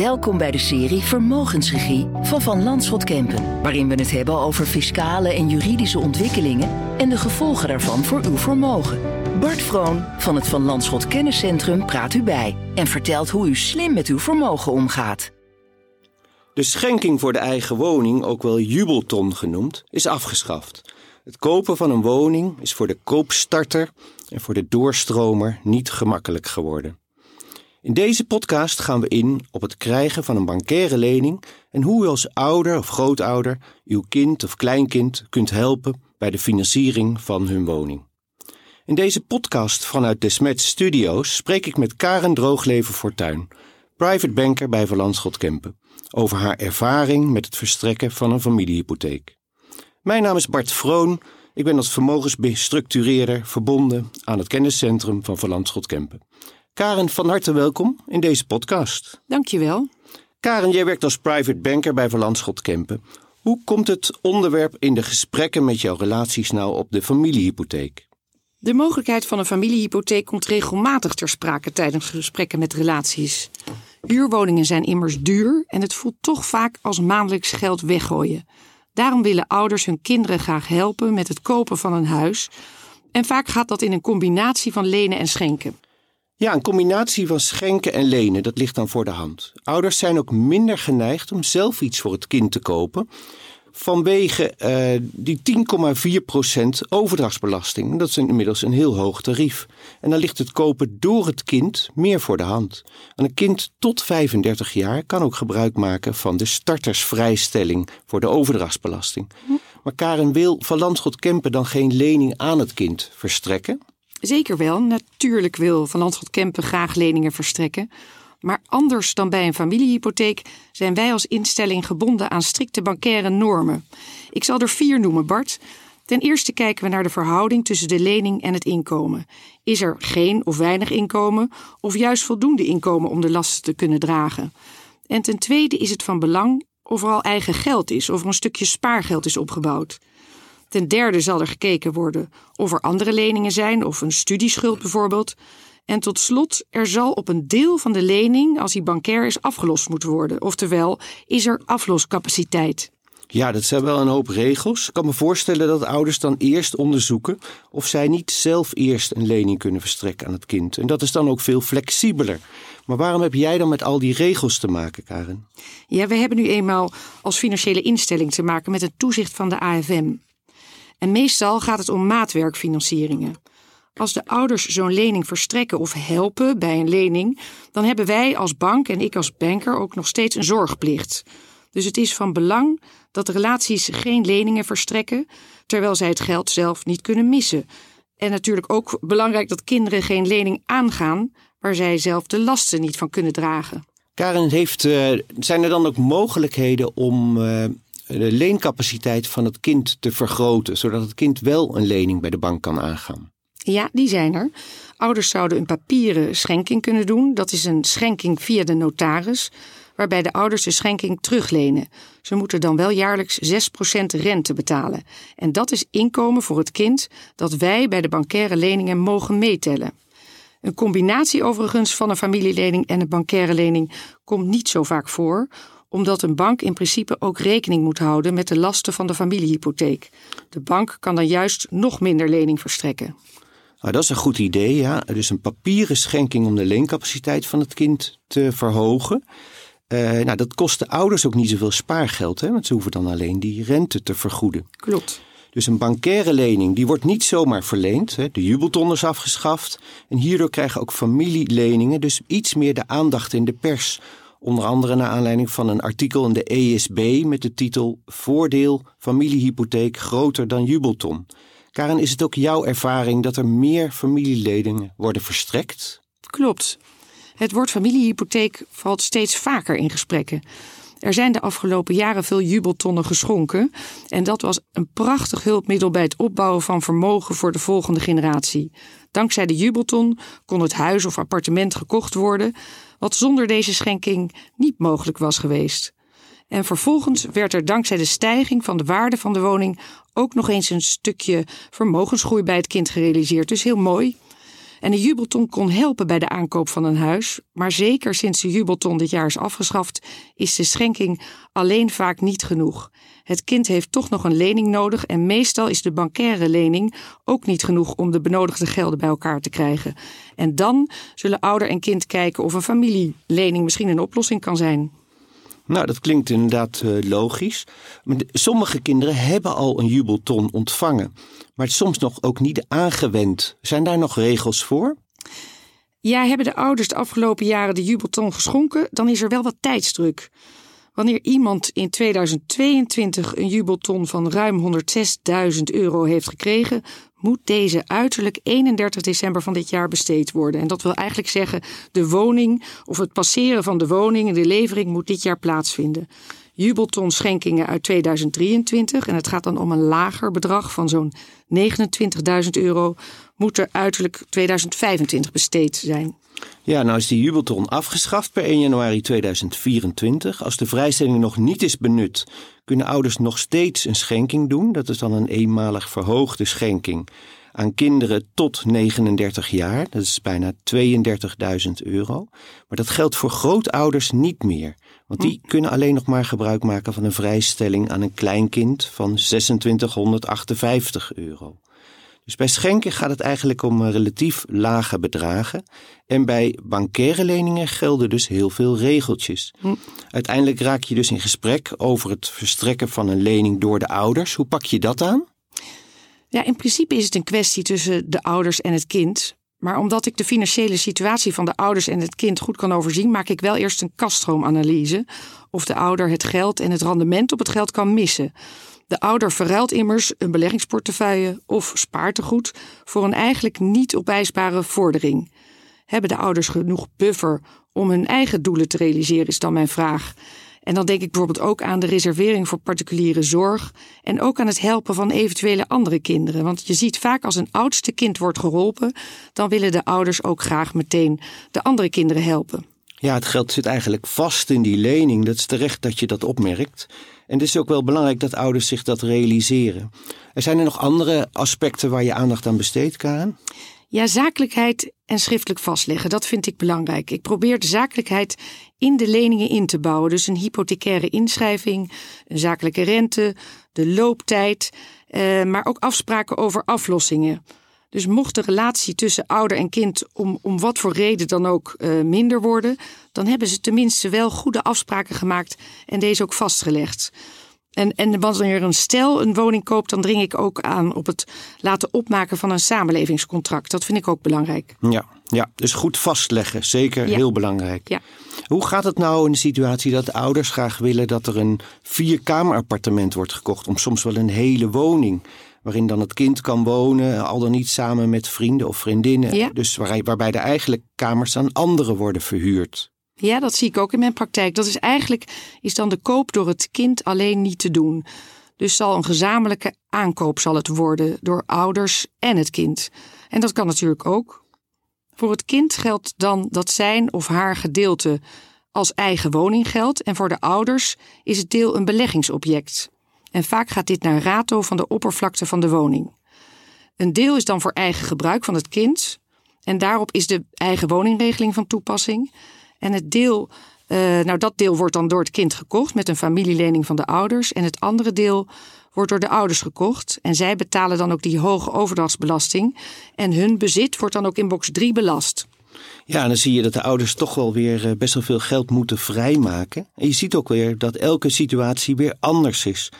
Welkom bij de serie Vermogensregie van Van Landschot Kempen, waarin we het hebben over fiscale en juridische ontwikkelingen en de gevolgen daarvan voor uw vermogen. Bart Vroon van het Van Landschot Kenniscentrum praat u bij en vertelt hoe u slim met uw vermogen omgaat. De schenking voor de eigen woning, ook wel jubelton genoemd, is afgeschaft. Het kopen van een woning is voor de koopstarter en voor de doorstromer niet gemakkelijk geworden. In deze podcast gaan we in op het krijgen van een bankaire lening en hoe u als ouder of grootouder uw kind of kleinkind kunt helpen bij de financiering van hun woning. In deze podcast vanuit Desmet Studios spreek ik met Karen Droogleven Fortuin, private banker bij Verlandschot Kempen, over haar ervaring met het verstrekken van een familiehypotheek. Mijn naam is Bart Vroon. Ik ben als vermogensbestructureerder verbonden aan het kenniscentrum van Verlandschot Kempen. Karen, van harte welkom in deze podcast. Dankjewel. Karen, jij werkt als private banker bij Verlandschot Kempen. Hoe komt het onderwerp in de gesprekken met jouw relaties nou op de familiehypotheek? De mogelijkheid van een familiehypotheek komt regelmatig ter sprake tijdens gesprekken met relaties. Huurwoningen zijn immers duur en het voelt toch vaak als maandelijks geld weggooien. Daarom willen ouders hun kinderen graag helpen met het kopen van een huis. En vaak gaat dat in een combinatie van lenen en schenken. Ja, een combinatie van schenken en lenen, dat ligt dan voor de hand. Ouders zijn ook minder geneigd om zelf iets voor het kind te kopen. Vanwege uh, die 10,4% overdrachtsbelasting. Dat is inmiddels een heel hoog tarief. En dan ligt het kopen door het kind meer voor de hand. En een kind tot 35 jaar kan ook gebruik maken van de startersvrijstelling voor de overdrachtsbelasting. Maar Karen wil van Landschot Kempen dan geen lening aan het kind verstrekken? Zeker wel. Natuurlijk wil Van Landschot Kempen graag leningen verstrekken. Maar anders dan bij een familiehypotheek zijn wij als instelling gebonden aan strikte bankaire normen. Ik zal er vier noemen, Bart. Ten eerste kijken we naar de verhouding tussen de lening en het inkomen. Is er geen of weinig inkomen, of juist voldoende inkomen om de lasten te kunnen dragen? En ten tweede is het van belang of er al eigen geld is, of er een stukje spaargeld is opgebouwd. Ten derde zal er gekeken worden of er andere leningen zijn, of een studieschuld bijvoorbeeld. En tot slot, er zal op een deel van de lening, als die bankair is, afgelost moeten worden. Oftewel, is er afloscapaciteit. Ja, dat zijn wel een hoop regels. Ik kan me voorstellen dat ouders dan eerst onderzoeken of zij niet zelf eerst een lening kunnen verstrekken aan het kind. En dat is dan ook veel flexibeler. Maar waarom heb jij dan met al die regels te maken, Karen? Ja, we hebben nu eenmaal als financiële instelling te maken met het toezicht van de AFM. En meestal gaat het om maatwerkfinancieringen. Als de ouders zo'n lening verstrekken of helpen bij een lening, dan hebben wij als bank en ik als banker ook nog steeds een zorgplicht. Dus het is van belang dat relaties geen leningen verstrekken, terwijl zij het geld zelf niet kunnen missen. En natuurlijk ook belangrijk dat kinderen geen lening aangaan waar zij zelf de lasten niet van kunnen dragen. Karen, heeft, uh, zijn er dan ook mogelijkheden om uh, de leencapaciteit van het kind te vergroten, zodat het kind wel een lening bij de bank kan aangaan? Ja, die zijn er. Ouders zouden een papieren schenking kunnen doen. Dat is een schenking via de notaris, waarbij de ouders de schenking teruglenen. Ze moeten dan wel jaarlijks 6% rente betalen. En dat is inkomen voor het kind dat wij bij de bankaire leningen mogen meetellen. Een combinatie overigens van een familielening en een bankaire lening komt niet zo vaak voor, omdat een bank in principe ook rekening moet houden met de lasten van de familiehypotheek. De bank kan dan juist nog minder lening verstrekken. Nou, dat is een goed idee, ja. Dus een papieren schenking om de leencapaciteit van het kind te verhogen. Uh, nou, dat kost de ouders ook niet zoveel spaargeld, hè, want ze hoeven dan alleen die rente te vergoeden. Klopt. Dus een bankaire lening, die wordt niet zomaar verleend. Hè. De jubelton is afgeschaft. En hierdoor krijgen ook familieleningen dus iets meer de aandacht in de pers. Onder andere naar aanleiding van een artikel in de ESB met de titel Voordeel familiehypotheek groter dan jubelton. Karen, is het ook jouw ervaring dat er meer familieleningen worden verstrekt? Klopt. Het woord familiehypotheek valt steeds vaker in gesprekken. Er zijn de afgelopen jaren veel jubeltonnen geschonken. En dat was een prachtig hulpmiddel bij het opbouwen van vermogen voor de volgende generatie. Dankzij de jubelton kon het huis of appartement gekocht worden, wat zonder deze schenking niet mogelijk was geweest. En vervolgens werd er dankzij de stijging van de waarde van de woning ook nog eens een stukje vermogensgroei bij het kind gerealiseerd. Dus heel mooi. En de jubelton kon helpen bij de aankoop van een huis, maar zeker sinds de jubelton dit jaar is afgeschaft, is de schenking alleen vaak niet genoeg. Het kind heeft toch nog een lening nodig en meestal is de bankaire lening ook niet genoeg om de benodigde gelden bij elkaar te krijgen. En dan zullen ouder en kind kijken of een familielening misschien een oplossing kan zijn. Nou, dat klinkt inderdaad uh, logisch. Sommige kinderen hebben al een jubelton ontvangen, maar soms nog ook niet aangewend. Zijn daar nog regels voor? Ja, hebben de ouders de afgelopen jaren de jubelton geschonken, dan is er wel wat tijdsdruk. Wanneer iemand in 2022 een jubelton van ruim 106.000 euro heeft gekregen, moet deze uiterlijk 31 december van dit jaar besteed worden. En dat wil eigenlijk zeggen, de woning of het passeren van de woning en de levering moet dit jaar plaatsvinden. Jubelton schenkingen uit 2023, en het gaat dan om een lager bedrag van zo'n 29.000 euro, moet er uiterlijk 2025 besteed zijn. Ja, nou is die jubelton afgeschaft per 1 januari 2024. Als de vrijstelling nog niet is benut, kunnen ouders nog steeds een schenking doen. Dat is dan een eenmalig verhoogde schenking aan kinderen tot 39 jaar. Dat is bijna 32.000 euro. Maar dat geldt voor grootouders niet meer. Want die hm. kunnen alleen nog maar gebruik maken van een vrijstelling aan een kleinkind van 2658 euro. Dus bij schenken gaat het eigenlijk om relatief lage bedragen. En bij bankaire leningen gelden dus heel veel regeltjes. Hm. Uiteindelijk raak je dus in gesprek over het verstrekken van een lening door de ouders. Hoe pak je dat aan? Ja, in principe is het een kwestie tussen de ouders en het kind. Maar omdat ik de financiële situatie van de ouders en het kind goed kan overzien, maak ik wel eerst een kaststroomanalyse. Of de ouder het geld en het rendement op het geld kan missen. De ouder verruilt immers een beleggingsportefeuille of spaartegoed voor een eigenlijk niet opeisbare vordering. Hebben de ouders genoeg buffer om hun eigen doelen te realiseren, is dan mijn vraag. En dan denk ik bijvoorbeeld ook aan de reservering voor particuliere zorg en ook aan het helpen van eventuele andere kinderen. Want je ziet vaak als een oudste kind wordt geholpen, dan willen de ouders ook graag meteen de andere kinderen helpen. Ja, het geld zit eigenlijk vast in die lening. Dat is terecht dat je dat opmerkt. En het is ook wel belangrijk dat ouders zich dat realiseren. Er zijn er nog andere aspecten waar je aandacht aan besteedt, Karen? Ja, zakelijkheid en schriftelijk vastleggen, dat vind ik belangrijk. Ik probeer de zakelijkheid in de leningen in te bouwen. Dus een hypothecaire inschrijving, een zakelijke rente, de looptijd, eh, maar ook afspraken over aflossingen. Dus mocht de relatie tussen ouder en kind om, om wat voor reden dan ook uh, minder worden, dan hebben ze tenminste wel goede afspraken gemaakt en deze ook vastgelegd. En, en wanneer een stel een woning koopt, dan dring ik ook aan op het laten opmaken van een samenlevingscontract. Dat vind ik ook belangrijk. Ja, ja dus goed vastleggen, zeker heel belangrijk. Ja. Hoe gaat het nou in de situatie dat de ouders graag willen dat er een vierkamerappartement wordt gekocht, om soms wel een hele woning? Waarin dan het kind kan wonen, al dan niet samen met vrienden of vriendinnen. Dus waar, waarbij de eigenlijk kamers aan anderen worden verhuurd. Ja, dat zie ik ook in mijn praktijk. Dat is eigenlijk is dan de koop door het kind alleen niet te doen. Dus zal een gezamenlijke aankoop zal het worden door ouders en het kind. En dat kan natuurlijk ook. Voor het kind geldt dan dat zijn of haar gedeelte als eigen woning geldt en voor de ouders is het deel een beleggingsobject. En vaak gaat dit naar rato van de oppervlakte van de woning. Een deel is dan voor eigen gebruik van het kind en daarop is de eigen woningregeling van toepassing. En het deel, uh, nou dat deel wordt dan door het kind gekocht met een familielening van de ouders. En het andere deel wordt door de ouders gekocht. En zij betalen dan ook die hoge overdrachtsbelasting. En hun bezit wordt dan ook in box 3 belast. Ja, en dan zie je dat de ouders toch wel weer eh, best wel veel geld moeten vrijmaken. En je ziet ook weer dat elke situatie weer anders is.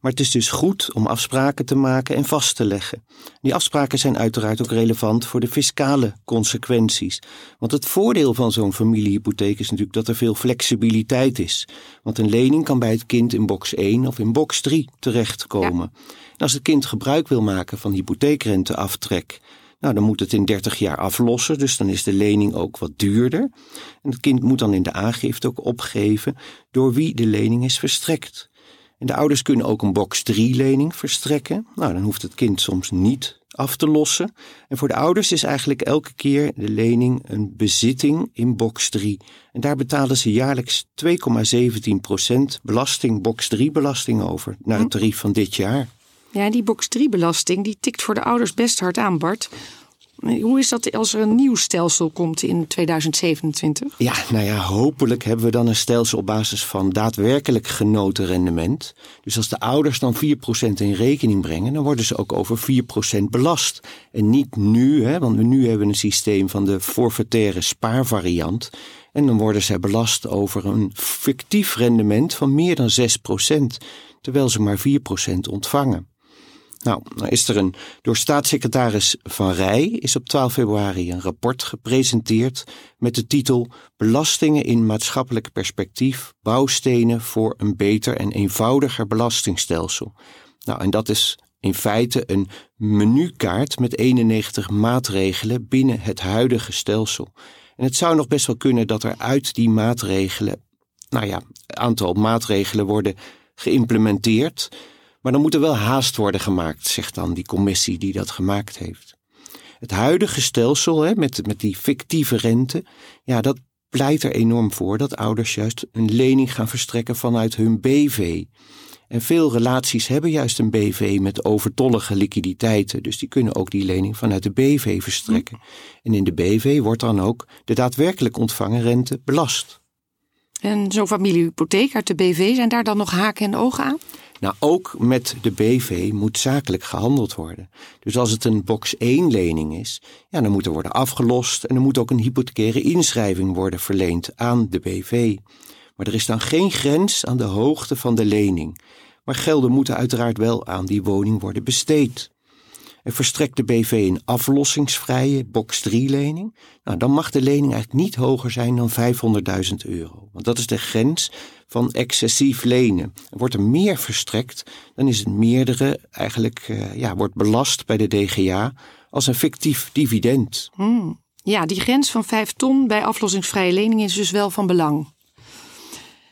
Maar het is dus goed om afspraken te maken en vast te leggen. Die afspraken zijn uiteraard ook relevant voor de fiscale consequenties. Want het voordeel van zo'n familiehypotheek is natuurlijk dat er veel flexibiliteit is. Want een lening kan bij het kind in box 1 of in box 3 terechtkomen. En als het kind gebruik wil maken van hypotheekrenteaftrek, nou, dan moet het in 30 jaar aflossen, dus dan is de lening ook wat duurder. En het kind moet dan in de aangifte ook opgeven door wie de lening is verstrekt. En de ouders kunnen ook een box 3 lening verstrekken. Nou, dan hoeft het kind soms niet af te lossen. En voor de ouders is eigenlijk elke keer de lening een bezitting in box 3. En daar betalen ze jaarlijks 2,17% belasting, box 3 belasting over, naar het hm. tarief van dit jaar. Ja, die box 3 belasting die tikt voor de ouders best hard aan, Bart. Hoe is dat als er een nieuw stelsel komt in 2027? Ja, nou ja, hopelijk hebben we dan een stelsel op basis van daadwerkelijk genoten rendement. Dus als de ouders dan 4% in rekening brengen, dan worden ze ook over 4% belast. En niet nu, hè, want we nu hebben een systeem van de forfaitaire spaarvariant. En dan worden zij belast over een fictief rendement van meer dan 6%, terwijl ze maar 4% ontvangen. Nou, is er een door staatssecretaris Van Rij is op 12 februari een rapport gepresenteerd met de titel Belastingen in maatschappelijk perspectief, bouwstenen voor een beter en eenvoudiger belastingstelsel. Nou, en dat is in feite een menukaart met 91 maatregelen binnen het huidige stelsel. En het zou nog best wel kunnen dat er uit die maatregelen, nou ja, een aantal maatregelen worden geïmplementeerd. Maar dan moet er wel haast worden gemaakt, zegt dan die commissie die dat gemaakt heeft. Het huidige stelsel hè, met, met die fictieve rente, ja, dat pleit er enorm voor dat ouders juist een lening gaan verstrekken vanuit hun BV. En veel relaties hebben juist een BV met overtollige liquiditeiten. Dus die kunnen ook die lening vanuit de BV verstrekken. En in de BV wordt dan ook de daadwerkelijk ontvangen rente belast. En zo'n familiehypotheek uit de BV, zijn daar dan nog haken en ogen aan? Nou, ook met de BV moet zakelijk gehandeld worden. Dus als het een box 1 lening is, ja, dan moet er worden afgelost en er moet ook een hypothecaire inschrijving worden verleend aan de BV. Maar er is dan geen grens aan de hoogte van de lening. Maar gelden moeten uiteraard wel aan die woning worden besteed. En verstrekt de BV een aflossingsvrije box 3 lening, nou, dan mag de lening eigenlijk niet hoger zijn dan 500.000 euro. Want dat is de grens van excessief lenen. Wordt er meer verstrekt, dan is het meerdere eigenlijk uh, ja, wordt belast bij de DGA als een fictief dividend. Hmm. Ja, die grens van 5 ton bij aflossingsvrije lening is dus wel van belang.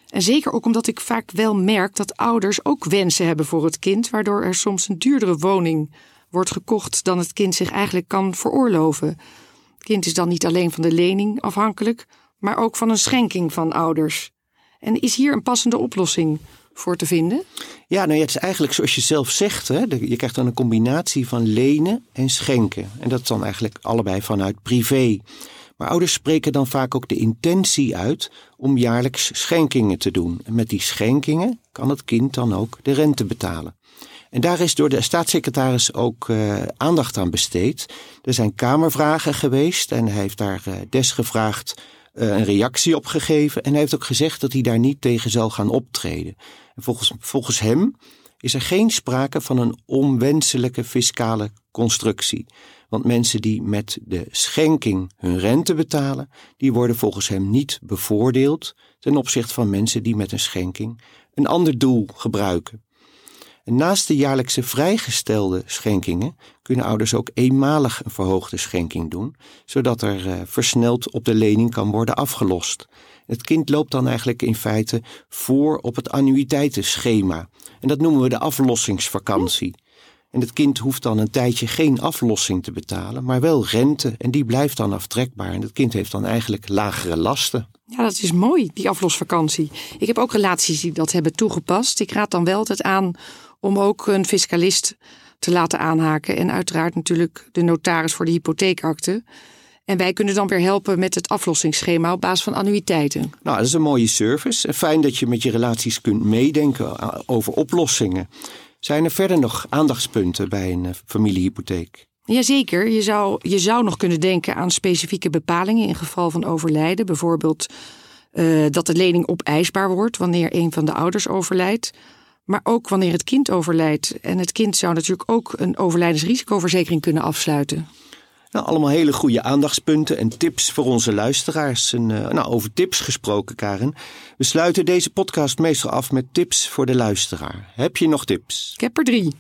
En zeker ook omdat ik vaak wel merk dat ouders ook wensen hebben voor het kind, waardoor er soms een duurdere woning wordt gekocht dan het kind zich eigenlijk kan veroorloven. Het kind is dan niet alleen van de lening afhankelijk, maar ook van een schenking van ouders. En is hier een passende oplossing voor te vinden? Ja, nou ja, het is eigenlijk zoals je zelf zegt. Hè? Je krijgt dan een combinatie van lenen en schenken. En dat is dan eigenlijk allebei vanuit privé. Maar ouders spreken dan vaak ook de intentie uit om jaarlijks schenkingen te doen. En met die schenkingen kan het kind dan ook de rente betalen. En daar is door de staatssecretaris ook uh, aandacht aan besteed. Er zijn kamervragen geweest en hij heeft daar uh, desgevraagd uh, een reactie op gegeven. En hij heeft ook gezegd dat hij daar niet tegen zal gaan optreden. En volgens, volgens hem is er geen sprake van een onwenselijke fiscale constructie. Want mensen die met de schenking hun rente betalen, die worden volgens hem niet bevoordeeld ten opzichte van mensen die met een schenking een ander doel gebruiken. En naast de jaarlijkse vrijgestelde schenkingen kunnen ouders ook eenmalig een verhoogde schenking doen, zodat er uh, versneld op de lening kan worden afgelost. Het kind loopt dan eigenlijk in feite voor op het annuïteitenschema. En dat noemen we de aflossingsvakantie. En het kind hoeft dan een tijdje geen aflossing te betalen, maar wel rente. En die blijft dan aftrekbaar. En het kind heeft dan eigenlijk lagere lasten. Ja, dat is mooi, die aflosvakantie. Ik heb ook relaties die dat hebben toegepast. Ik raad dan wel altijd aan om ook een fiscalist te laten aanhaken. En uiteraard natuurlijk de notaris voor de hypotheekakte. En wij kunnen dan weer helpen met het aflossingsschema op basis van annuïteiten. Nou, dat is een mooie service. Fijn dat je met je relaties kunt meedenken over oplossingen. Zijn er verder nog aandachtspunten bij een eh, familiehypotheek? Jazeker, je zou, je zou nog kunnen denken aan specifieke bepalingen in geval van overlijden. Bijvoorbeeld uh, dat de lening opeisbaar wordt wanneer een van de ouders overlijdt. Maar ook wanneer het kind overlijdt. En het kind zou natuurlijk ook een overlijdensrisicoverzekering kunnen afsluiten. Nou, allemaal hele goede aandachtspunten en tips voor onze luisteraars. En, uh, nou, over tips gesproken, Karen. We sluiten deze podcast meestal af met tips voor de luisteraar. Heb je nog tips? Ik heb er drie.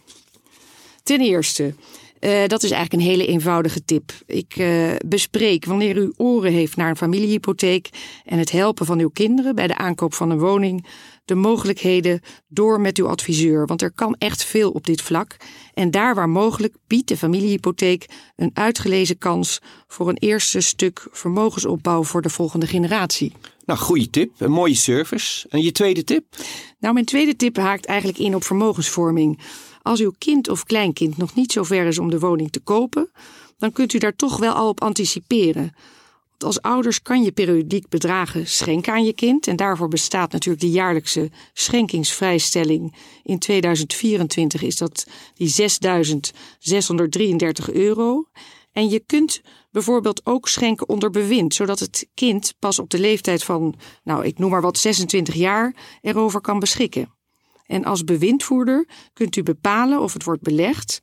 Ten eerste, uh, dat is eigenlijk een hele eenvoudige tip. Ik uh, bespreek wanneer u oren heeft naar een familiehypotheek en het helpen van uw kinderen bij de aankoop van een woning, de mogelijkheden door met uw adviseur. Want er kan echt veel op dit vlak. En daar waar mogelijk biedt de familiehypotheek een uitgelezen kans voor een eerste stuk vermogensopbouw voor de volgende generatie. Nou, goede tip, een mooie service. En je tweede tip? Nou, mijn tweede tip haakt eigenlijk in op vermogensvorming. Als uw kind of kleinkind nog niet zo ver is om de woning te kopen, dan kunt u daar toch wel al op anticiperen. Want als ouders kan je periodiek bedragen schenken aan je kind. En daarvoor bestaat natuurlijk de jaarlijkse schenkingsvrijstelling. In 2024 is dat die 6.633 euro. En je kunt bijvoorbeeld ook schenken onder bewind, zodat het kind pas op de leeftijd van, nou ik noem maar wat, 26 jaar erover kan beschikken. En als bewindvoerder kunt u bepalen of het wordt belegd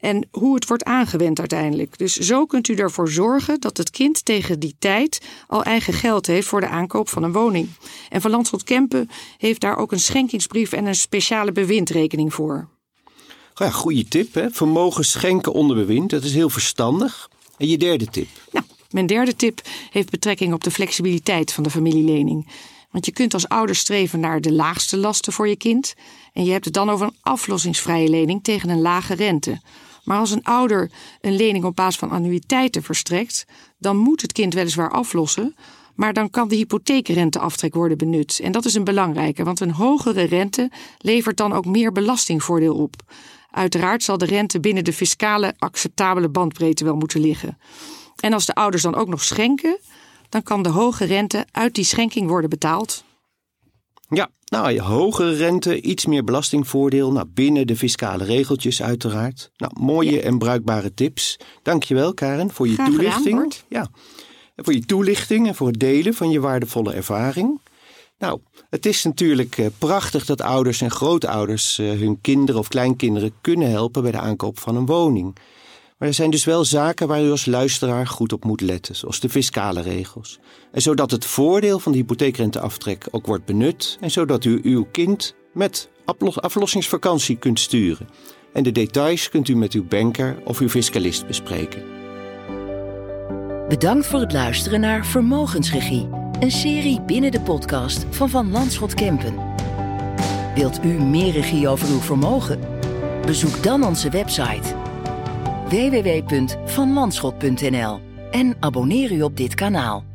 en hoe het wordt aangewend uiteindelijk. Dus zo kunt u ervoor zorgen dat het kind tegen die tijd al eigen geld heeft voor de aankoop van een woning. En Van Landschot Kempen heeft daar ook een schenkingsbrief en een speciale bewindrekening voor. Ja, goede tip. Hè? Vermogen schenken onder bewind, dat is heel verstandig. En je derde tip? Nou, mijn derde tip heeft betrekking op de flexibiliteit van de familielening. Want je kunt als ouder streven naar de laagste lasten voor je kind. En je hebt het dan over een aflossingsvrije lening tegen een lage rente. Maar als een ouder een lening op basis van annuïteiten verstrekt, dan moet het kind weliswaar aflossen. Maar dan kan de hypotheekrenteaftrek worden benut. En dat is een belangrijke, want een hogere rente levert dan ook meer belastingvoordeel op. Uiteraard zal de rente binnen de fiscale acceptabele bandbreedte wel moeten liggen. En als de ouders dan ook nog schenken, dan kan de hoge rente uit die schenking worden betaald. Ja, nou, je hogere rente, iets meer belastingvoordeel. Nou, binnen de fiscale regeltjes uiteraard. Nou, mooie en bruikbare tips. Dankjewel Karen voor je Graag toelichting. gedaan, ja, voor je toelichting en voor het delen van je waardevolle ervaring. Nou, het is natuurlijk eh, prachtig dat ouders en grootouders eh, hun kinderen of kleinkinderen kunnen helpen bij de aankoop van een woning. Maar er zijn dus wel zaken waar u als luisteraar goed op moet letten, zoals de fiscale regels. En zodat het voordeel van de hypotheekrenteaftrek ook wordt benut en zodat u uw kind met aflos- aflossingsvakantie kunt sturen. En de details kunt u met uw banker of uw fiscalist bespreken. Bedankt voor het luisteren naar Vermogensregie, een serie binnen de podcast van Van Landschot Kempen. Wilt u meer regie over uw vermogen? Bezoek dan onze website www.vanlandschot.nl en abonneer u op dit kanaal.